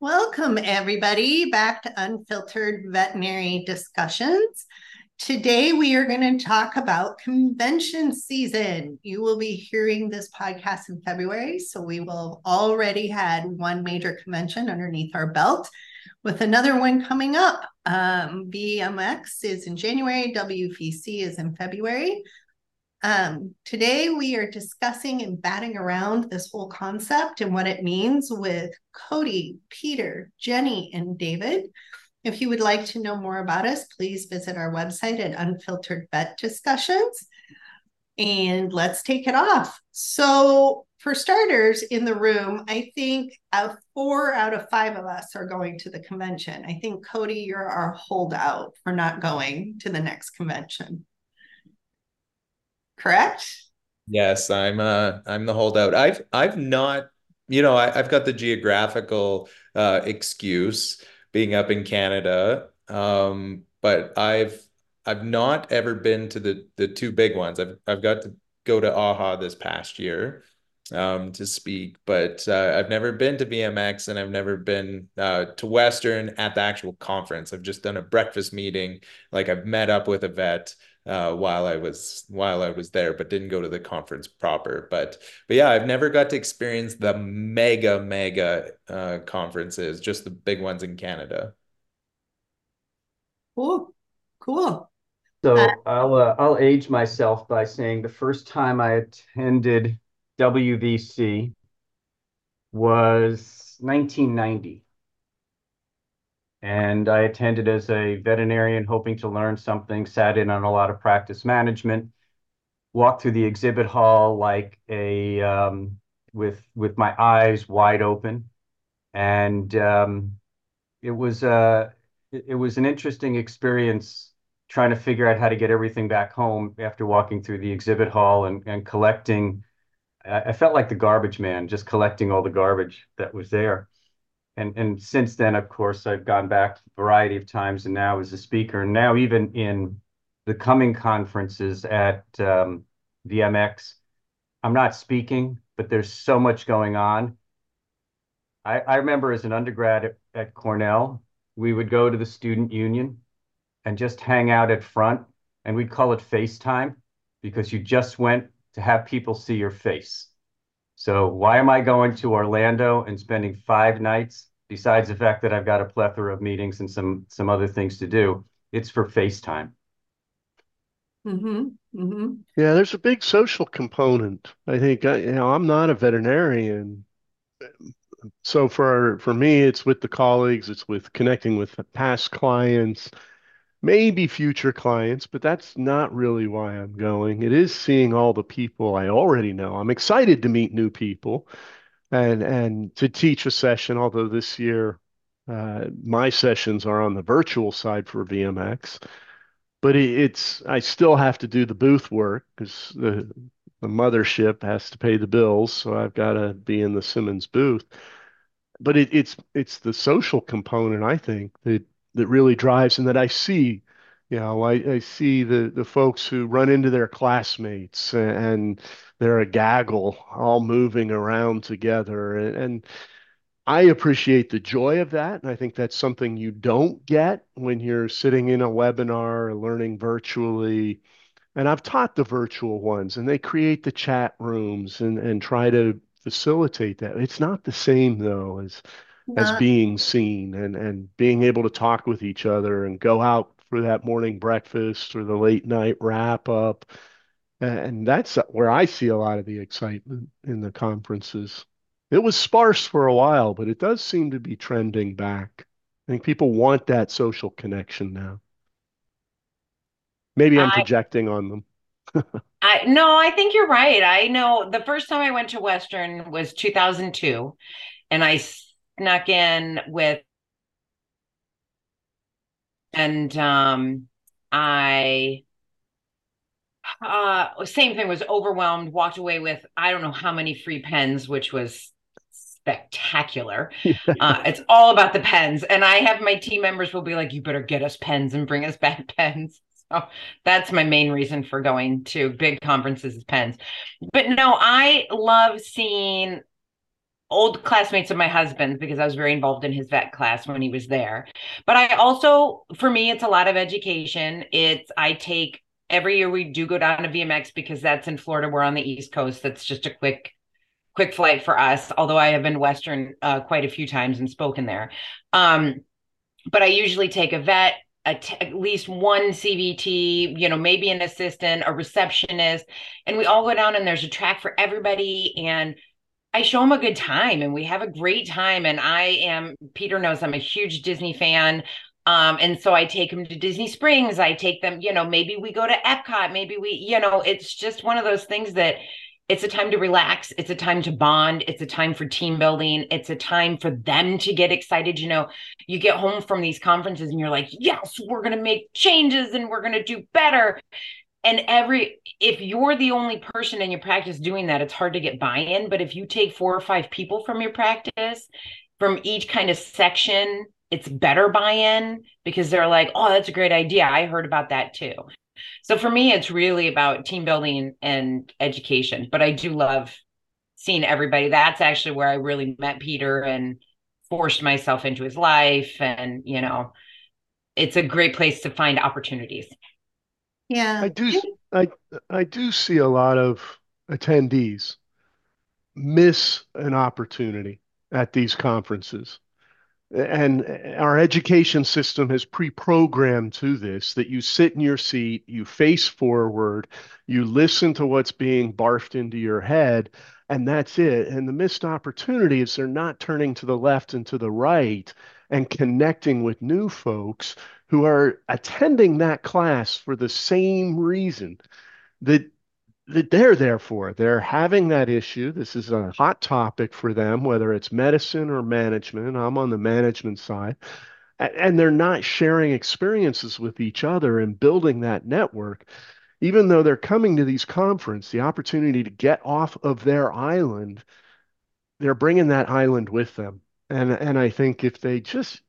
Welcome, everybody, back to Unfiltered Veterinary Discussions. Today, we are going to talk about convention season. You will be hearing this podcast in February, so we will have already had one major convention underneath our belt with another one coming up. Um, VMX is in January, WVC is in February. Um, today, we are discussing and batting around this whole concept and what it means with Cody, Peter, Jenny, and David. If you would like to know more about us, please visit our website at Unfiltered Vet Discussions. And let's take it off. So, for starters, in the room, I think uh, four out of five of us are going to the convention. I think, Cody, you're our holdout for not going to the next convention correct? Yes, I'm uh I'm the holdout. I've I've not, you know, I, have got the geographical uh excuse being up in Canada. Um, but I've I've not ever been to the the two big ones. I've I've got to go to AAHA this past year um, to speak, but uh, I've never been to VMX and I've never been uh, to Western at the actual conference. I've just done a breakfast meeting, like I've met up with a vet uh, while I was while I was there, but didn't go to the conference proper. But but yeah, I've never got to experience the mega mega uh, conferences, just the big ones in Canada. Cool, cool. So uh, I'll uh, I'll age myself by saying the first time I attended WVC was 1990 and I attended as a veterinarian hoping to learn something, sat in on a lot of practice management, walked through the exhibit hall like a um, with with my eyes wide open, and um, it was uh, it, it was an interesting experience trying to figure out how to get everything back home after walking through the exhibit hall and, and collecting. I felt like the garbage man, just collecting all the garbage that was there and and since then, of course, I've gone back a variety of times, and now as a speaker, and now even in the coming conferences at um, VMX, I'm not speaking, but there's so much going on. I, I remember as an undergrad at, at Cornell, we would go to the student union and just hang out at front, and we'd call it FaceTime because you just went to have people see your face. So why am I going to Orlando and spending five nights besides the fact that I've got a plethora of meetings and some some other things to do? It's for FaceTime. Mm-hmm. Mm-hmm. Yeah, there's a big social component. I think I, you know I'm not a veterinarian, so for for me, it's with the colleagues, it's with connecting with past clients, maybe future clients, but that's not really why I'm going. It is seeing all the people I already know. I'm excited to meet new people and and to teach a session, although this year uh, my sessions are on the virtual side for VMX. But it, it's I still have to do the booth work because the the mothership has to pay the bills, so I've got to be in the Simmons booth. But it, it's it's the social component I think that that really drives and that I see. You know, I, I see the, the folks who run into their classmates and they're a gaggle all moving around together. And, and I appreciate the joy of that. And I think that's something you don't get when you're sitting in a webinar or learning virtually. And I've taught the virtual ones and they create the chat rooms and, and try to facilitate that. It's not the same though as as being seen and and being able to talk with each other and go out for that morning breakfast or the late night wrap up and that's where I see a lot of the excitement in the conferences. It was sparse for a while, but it does seem to be trending back. I think people want that social connection now. Maybe I'm I, projecting on them. I no, I think you're right. I know the first time I went to Western was 2002 and I snuck in with and um I uh same thing was overwhelmed walked away with i don't know how many free pens which was spectacular. Uh, it's all about the pens. And i have my team members will be like you better get us pens and bring us back pens. So that's my main reason for going to big conferences is pens. But no i love seeing old classmates of my husband's because I was very involved in his vet class when he was there. But I also, for me, it's a lot of education. It's, I take every year we do go down to VMX because that's in Florida. We're on the East Coast. That's just a quick, quick flight for us. Although I have been Western uh, quite a few times and spoken there. Um, but I usually take a vet, at least one CVT, you know, maybe an assistant, a receptionist, and we all go down and there's a track for everybody. And I show them a good time and we have a great time. And I am, Peter knows I'm a huge Disney fan. Um, and so I take them to Disney Springs. I take them, you know, maybe we go to Epcot, maybe we, you know, it's just one of those things that it's a time to relax. It's a time to bond. It's a time for team building. It's a time for them to get excited. You know, you get home from these conferences and you're like, yes, we're going to make changes and we're going to do better. And every, if you're the only person in your practice doing that, it's hard to get buy in. But if you take four or five people from your practice, from each kind of section, it's better buy in because they're like, oh, that's a great idea. I heard about that too. So for me, it's really about team building and education. But I do love seeing everybody. That's actually where I really met Peter and forced myself into his life. And, you know, it's a great place to find opportunities. Yeah. I do I I do see a lot of attendees miss an opportunity at these conferences. And our education system has pre-programmed to this that you sit in your seat you face forward you listen to what's being barfed into your head and that's it. And the missed opportunity is they're not turning to the left and to the right and connecting with new folks who are attending that class for the same reason that that they're there for. They're having that issue. This is a hot topic for them, whether it's medicine or management. I'm on the management side. And they're not sharing experiences with each other and building that network. Even though they're coming to these conferences, the opportunity to get off of their island, they're bringing that island with them. And, and I think if they just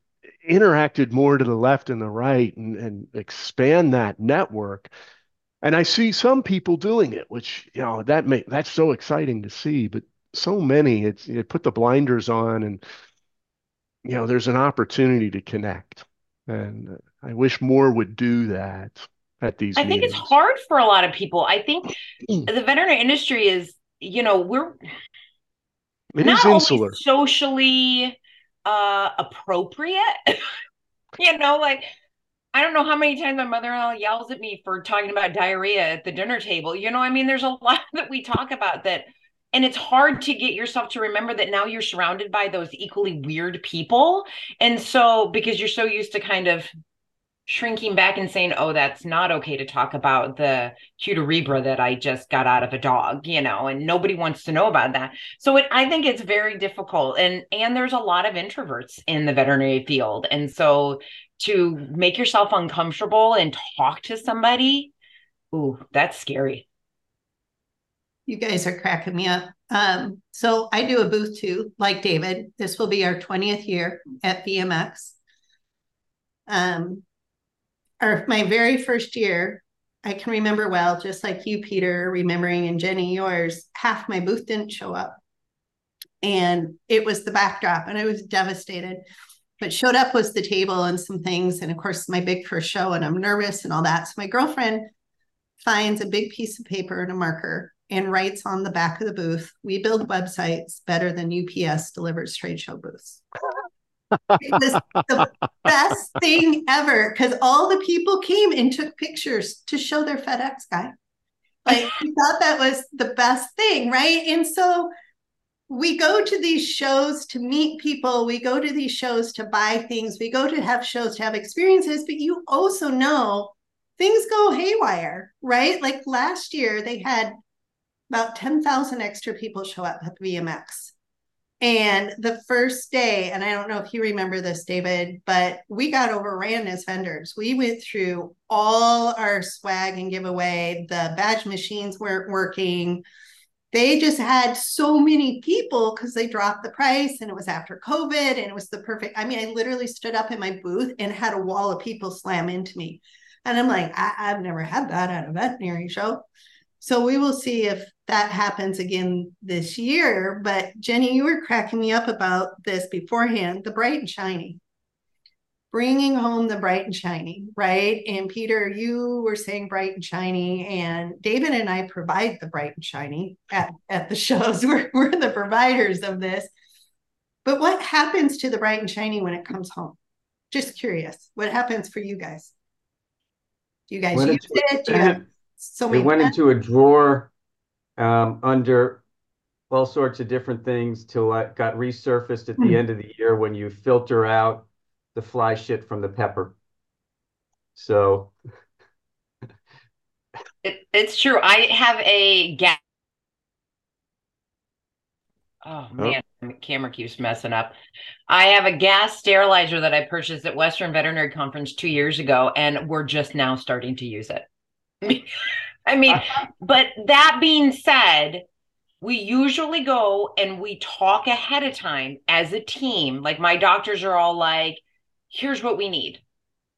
interacted more to the left and the right and, and expand that network, and I see some people doing it, which you know that may that's so exciting to see. But so many, it's you put the blinders on, and you know there's an opportunity to connect, and I wish more would do that at these. I meetings. think it's hard for a lot of people. I think the veterinary industry is, you know, we're it not is insular. socially uh appropriate. you know, like I don't know how many times my mother-in-law yells at me for talking about diarrhea at the dinner table. You know, I mean, there's a lot that we talk about that, and it's hard to get yourself to remember that now you're surrounded by those equally weird people. And so, because you're so used to kind of shrinking back and saying, "Oh, that's not okay to talk about the cuterebra that I just got out of a dog," you know, and nobody wants to know about that. So it, I think it's very difficult, and and there's a lot of introverts in the veterinary field, and so to make yourself uncomfortable and talk to somebody, ooh, that's scary. You guys are cracking me up. Um, so I do a booth too, like David. This will be our 20th year at VMX. Um, our my very first year, I can remember well, just like you, Peter, remembering and Jenny, yours, half my booth didn't show up. And it was the backdrop, and I was devastated but showed up was the table and some things. And of course, my big first show, and I'm nervous and all that. So my girlfriend finds a big piece of paper and a marker and writes on the back of the booth, we build websites better than UPS delivers trade show booths. It was the best thing ever because all the people came and took pictures to show their FedEx guy. Like we thought that was the best thing, right? And so we go to these shows to meet people we go to these shows to buy things we go to have shows to have experiences but you also know things go haywire right like last year they had about 10,000 extra people show up at VMX and the first day and i don't know if you remember this david but we got overran as vendors we went through all our swag and giveaway the badge machines weren't working they just had so many people because they dropped the price and it was after COVID and it was the perfect. I mean, I literally stood up in my booth and had a wall of people slam into me. And I'm like, I, have never had that at a veterinary show. So we will see if that happens again this year. But Jenny, you were cracking me up about this beforehand the bright and shiny. Bringing home the bright and shiny, right? And Peter, you were saying bright and shiny, and David and I provide the bright and shiny at, at the shows. We're, we're the providers of this. But what happens to the bright and shiny when it comes home? Just curious. What happens for you guys? Do you guys When use it? Do you so It went pens? into a drawer um, under all sorts of different things till it got resurfaced at Hmm. the end of the year when you filter out the fly shit from the pepper. So It, it's true. I have a gas. Oh man, the camera keeps messing up. I have a gas sterilizer that I purchased at Western Veterinary Conference two years ago, and we're just now starting to use it. I mean, but that being said, we usually go and we talk ahead of time as a team. Like my doctors are all like, here's what we need.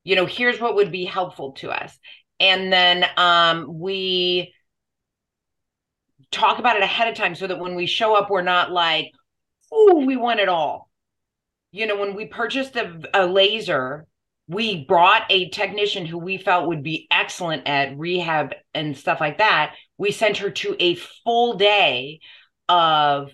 You know, here's what would be helpful to us. And then um we talk about it ahead of time so that when we show up, we're not like, oh, we want it all. You know, when we purchased a, a laser, we brought a technician who we felt would be excellent at rehab and stuff like that. We sent her to a full day of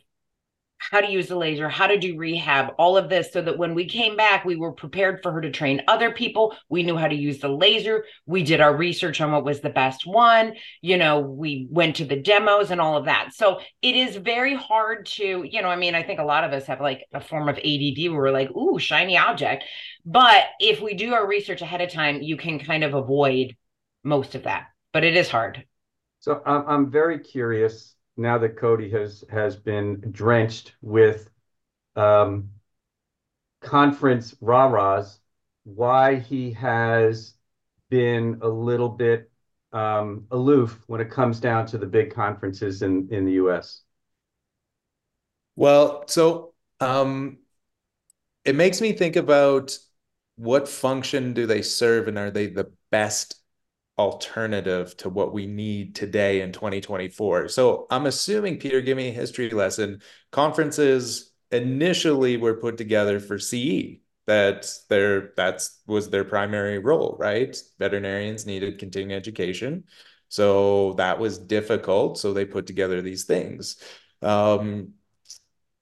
how to use the laser, how to do rehab, all of this, so that when we came back, we were prepared for her to train other people. We knew how to use the laser. We did our research on what was the best one. You know, we went to the demos and all of that. So it is very hard to, you know, I mean, I think a lot of us have like a form of ADD where we're like, ooh, shiny object. But if we do our research ahead of time, you can kind of avoid most of that. But it is hard. So I'm I'm very curious now that Cody has has been drenched with um, conference rah-rahs, why he has been a little bit um, aloof when it comes down to the big conferences in in the U.S. Well, so um, it makes me think about what function do they serve and are they the best alternative to what we need today in 2024? So I'm assuming, Peter, give me a history lesson. Conferences initially were put together for CE. That their that's was their primary role, right? Veterinarians needed continuing education. So that was difficult. So they put together these things. Um,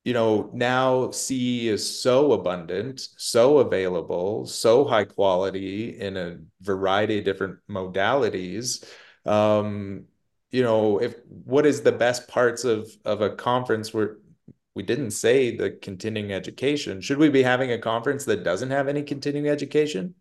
you know, now CE is so abundant, so available, so high quality in a variety of different modalities. Um, you know, if what is the best parts of of a conference where we didn't say the continuing education. Should we be having a conference that doesn't have any continuing education?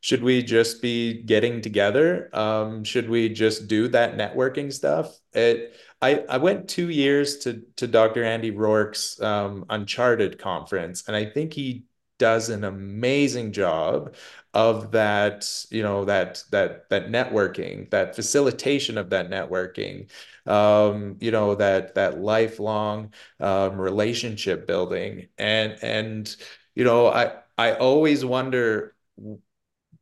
Should we just be getting together? Um, should we just do that networking stuff? It I, I went two years to to Dr. Andy Roark's um, Uncharted conference, and I think he does an amazing job of that, you know, that that that networking, that facilitation of that networking, um, you know, that that lifelong um, relationship building, and and you know, I I always wonder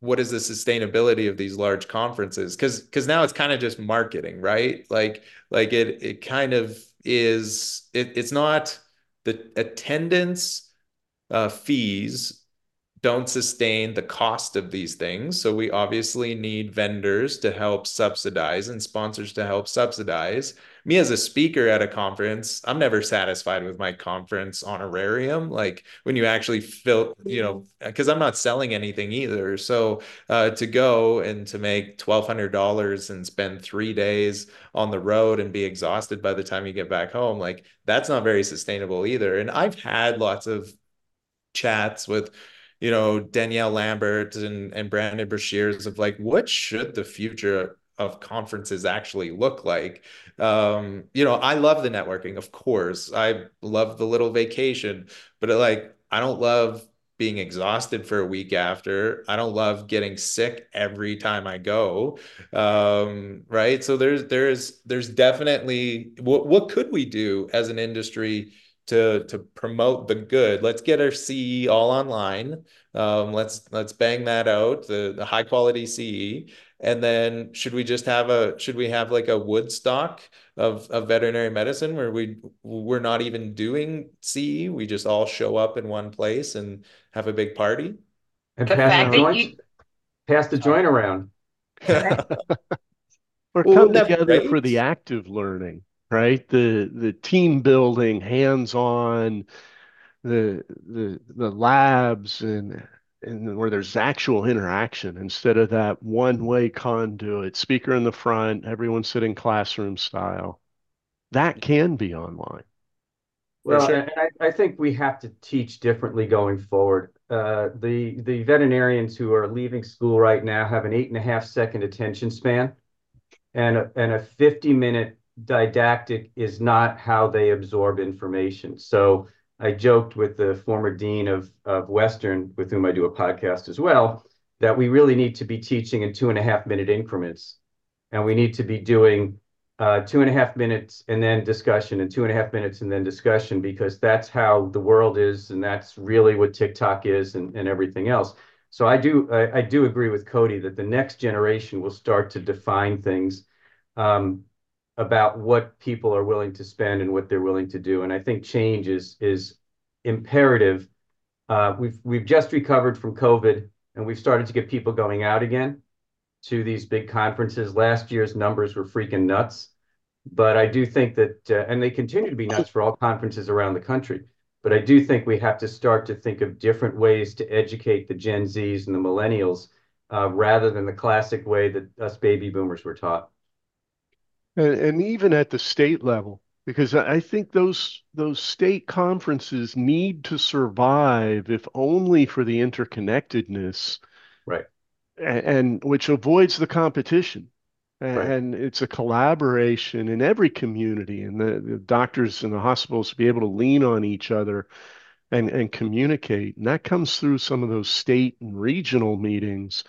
what is the sustainability of these large conferences? Because because now it's kind of just marketing right? Like like it it kind of is it, it's not the attendance uh, fees don't sustain the cost of these things. So we obviously need vendors to help subsidize and sponsors to help subsidize. Me as a speaker at a conference i'm never satisfied with my conference honorarium like when you actually fill you know because i'm not selling anything either. So uh, to go and to make $1200 and spend three days on the road and be exhausted by the time you get back home like that's not very sustainable either. And i've had lots of chats with you know danielle lambert and, and brandon brashears of like what should the future of conferences actually look like? Um you know i love the networking of course. I love the little vacation but like i don't love being exhausted for a week after. I don't love getting sick every time i go. Um right? So there's there's there's definitely what what could we do as an industry to to promote the good. Let's get our ce all online. Um let's let's bang that out the, the high quality ce and then should we just have a should we have like a Woodstock of of veterinary medicine where we we're not even doing CE, we just all show up in one place and have a big party? And The pass fact the joint, you- pass the joint around. Or Well, come wouldn't that together for the active learning, right? The the team building, hands-on, the the the labs and and where there's actual interaction instead of that one-way conduit, speaker in the front, everyone sitting classroom style. That can be online. Well, sure. I, I think we have to teach differently going forward. Uh, the the veterinarians who are leaving school right now have an eight and a half second attention span, and a, and a 50 minute didactic is not how they absorb information. So I joked with the former dean of of Western, with whom I do a podcast as well, that we really need to be teaching in two and a half minute increments, and we need to be doing uh, two and a half minutes and then discussion and two and a half minutes and then discussion because that's how the world is and that's really what TikTok is and, and everything else. So I do I, I do agree with Cody that the next generation will start to define things um, about what people are willing to spend and what they're willing to do. And I think change is is imperative. Uh, we've we've just recovered from COVID and we've started to get people going out again to these big conferences. Last year's numbers were freaking nuts. But I do think that, uh, and they continue to be nuts for all conferences around the country. But I do think we have to start to think of different ways to educate the Gen Zs and the millennials uh, rather than the classic way that us baby boomers were taught. And, and even at the state level, because I think those those state conferences need to survive if only for the interconnectedness, Right. and, and which avoids the competition. A- Right. And it's a collaboration in every community, and the, the doctors and the hospitals to be able to lean on each other and, and communicate. And that comes through some of those state and regional meetings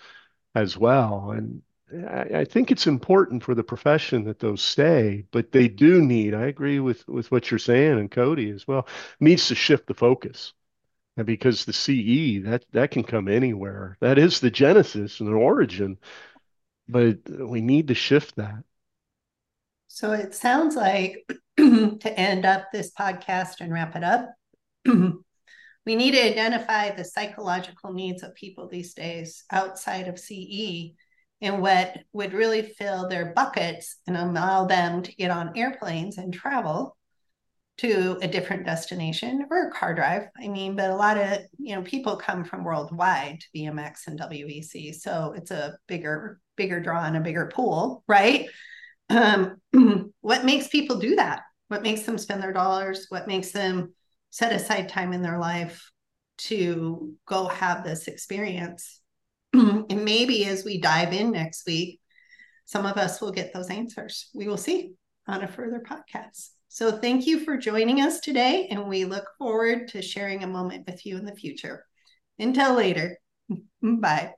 as well. And I, think it's important for the profession that those stay, but they do need, I agree with, with what you're saying and Cody as well, needs to shift the focus. And because the CE, that that can come anywhere. That is the genesis and the origin, but we need to shift that. So it sounds like to end up this podcast and wrap it up, we need to identify the psychological needs of people these days outside of CE and what would really fill their buckets and allow them to get on airplanes and travel to a different destination or a car drive. I mean, but a lot of you know people come from worldwide to VMX and WVC, so it's a bigger bigger draw and a bigger pool, right? Um, what makes people do that? What makes them spend their dollars? What makes them set aside time in their life to go have this experience? and maybe as we dive in next week, some of us will get those answers. We will see on a further podcast. So thank you for joining us today, and we look forward to sharing a moment with you in the future. Until later, bye.